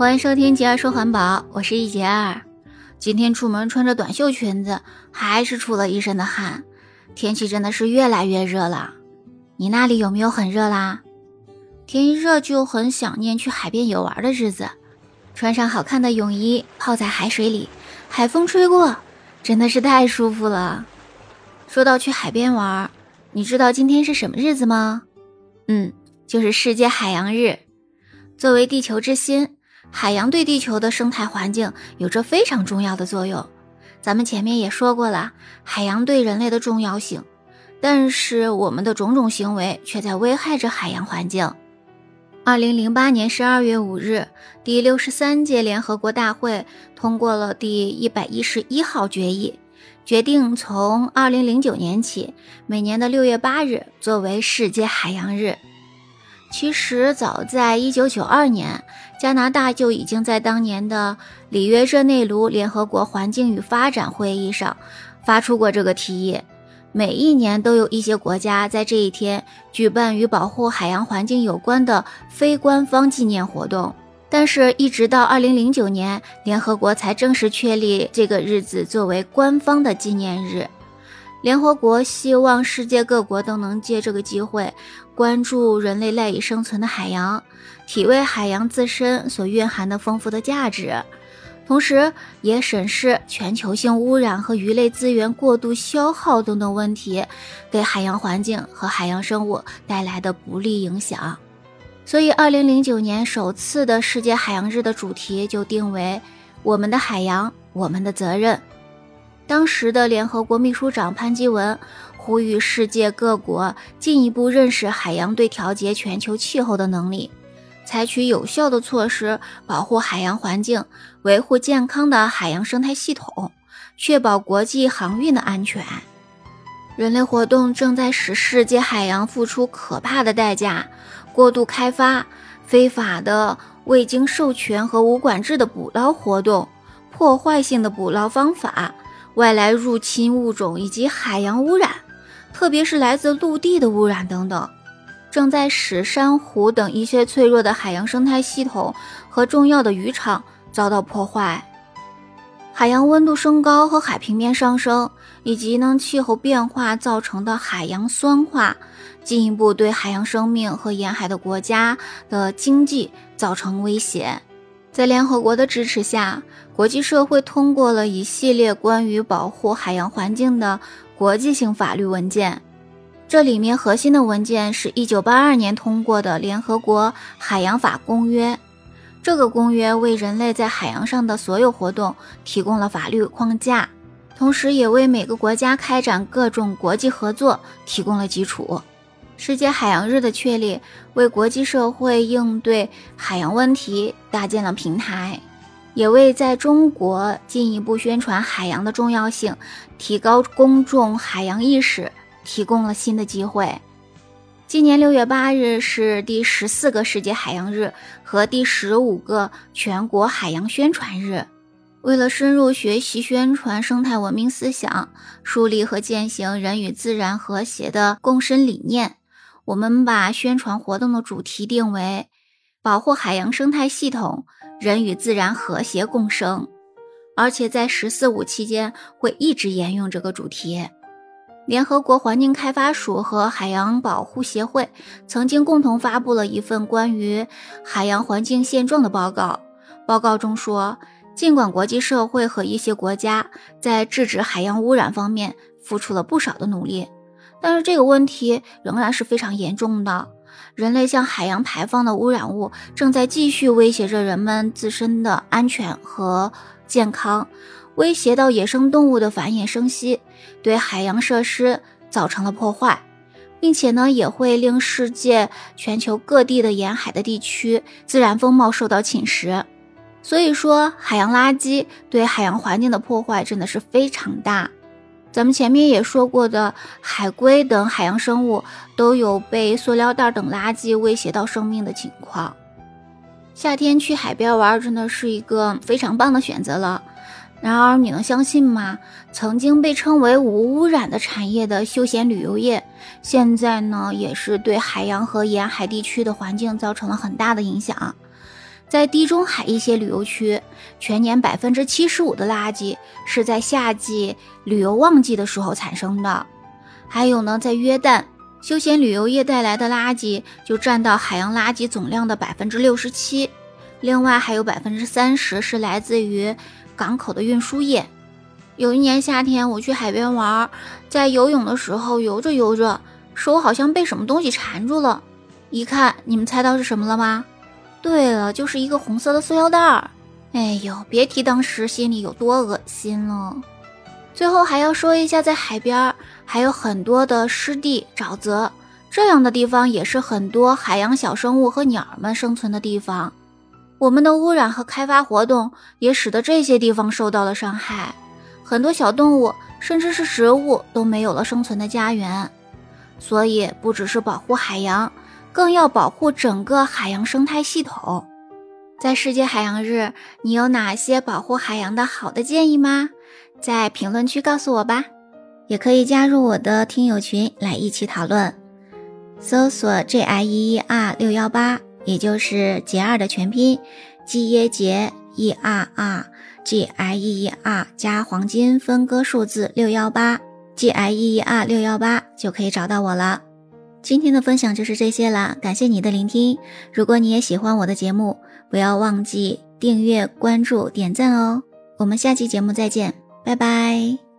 欢迎收听杰儿说环保，我是一杰儿。今天出门穿着短袖裙子，还是出了一身的汗。天气真的是越来越热了，你那里有没有很热啦？天一热就很想念去海边游玩的日子，穿上好看的泳衣，泡在海水里，海风吹过，真的是太舒服了。说到去海边玩，你知道今天是什么日子吗？嗯，就是世界海洋日。作为地球之心，海洋对地球的生态环境有着非常重要的作用。咱们前面也说过了，海洋对人类的重要性，但是我们的种种行为却在危害着海洋环境。二零零八年十二月五日，第六十三届联合国大会通过了第一百一十一号决议，决定从二零零九年起，每年的六月八日作为世界海洋日。其实，早在一九九二年，加拿大就已经在当年的里约热内卢联合国环境与发展会议上发出过这个提议。每一年都有一些国家在这一天举办与保护海洋环境有关的非官方纪念活动，但是，一直到二零零九年，联合国才正式确立这个日子作为官方的纪念日。联合国希望世界各国都能借这个机会，关注人类赖以生存的海洋，体味海洋自身所蕴含的丰富的价值，同时也审视全球性污染和鱼类资源过度消耗等等问题给海洋环境和海洋生物带来的不利影响。所以，二零零九年首次的世界海洋日的主题就定为“我们的海洋，我们的责任”。当时的联合国秘书长潘基文呼吁世界各国进一步认识海洋对调节全球气候的能力，采取有效的措施保护海洋环境，维护健康的海洋生态系统，确保国际航运的安全。人类活动正在使世界海洋付出可怕的代价：过度开发、非法的、未经授权和无管制的捕捞活动、破坏性的捕捞方法。外来入侵物种以及海洋污染，特别是来自陆地的污染等等，正在使珊瑚等一些脆弱的海洋生态系统和重要的渔场遭到破坏。海洋温度升高和海平面上升，以及呢气候变化造成的海洋酸化，进一步对海洋生命和沿海的国家的经济造成威胁。在联合国的支持下，国际社会通过了一系列关于保护海洋环境的国际性法律文件。这里面核心的文件是一九八二年通过的《联合国海洋法公约》。这个公约为人类在海洋上的所有活动提供了法律框架，同时也为每个国家开展各种国际合作提供了基础。世界海洋日的确立，为国际社会应对海洋问题搭建了平台，也为在中国进一步宣传海洋的重要性、提高公众海洋意识提供了新的机会。今年六月八日是第十四个世界海洋日和第十五个全国海洋宣传日。为了深入学习宣传生态文明思想，树立和践行人与自然和谐的共生理念。我们把宣传活动的主题定为“保护海洋生态系统，人与自然和谐共生”，而且在“十四五”期间会一直沿用这个主题。联合国环境开发署和海洋保护协会曾经共同发布了一份关于海洋环境现状的报告。报告中说，尽管国际社会和一些国家在制止海洋污染方面付出了不少的努力。但是这个问题仍然是非常严重的。人类向海洋排放的污染物正在继续威胁着人们自身的安全和健康，威胁到野生动物的繁衍生息，对海洋设施造成了破坏，并且呢也会令世界全球各地的沿海的地区自然风貌受到侵蚀。所以说，海洋垃圾对海洋环境的破坏真的是非常大。咱们前面也说过的，海龟等海洋生物都有被塑料袋等垃圾威胁到生命的情况。夏天去海边玩真的是一个非常棒的选择了。然而，你能相信吗？曾经被称为无污染的产业的休闲旅游业，现在呢也是对海洋和沿海地区的环境造成了很大的影响。在地中海一些旅游区，全年百分之七十五的垃圾是在夏季旅游旺季的时候产生的。还有呢，在约旦，休闲旅游业带来的垃圾就占到海洋垃圾总量的百分之六十七。另外还有百分之三十是来自于港口的运输业。有一年夏天，我去海边玩，在游泳的时候游着游着，手好像被什么东西缠住了。一看，你们猜到是什么了吗？对了，就是一个红色的塑料袋儿。哎呦，别提当时心里有多恶心了。最后还要说一下，在海边还有很多的湿地、沼泽，这样的地方也是很多海洋小生物和鸟儿们生存的地方。我们的污染和开发活动也使得这些地方受到了伤害，很多小动物甚至是植物都没有了生存的家园。所以，不只是保护海洋。更要保护整个海洋生态系统。在世界海洋日，你有哪些保护海洋的好的建议吗？在评论区告诉我吧。也可以加入我的听友群来一起讨论。搜索 J I E E R 六幺八，也就是杰二的全拼，G E 杰 E R R G I E E R 加黄金分割数字六幺八，G I E E R 六幺八就可以找到我了。今天的分享就是这些啦，感谢你的聆听。如果你也喜欢我的节目，不要忘记订阅、关注、点赞哦。我们下期节目再见，拜拜。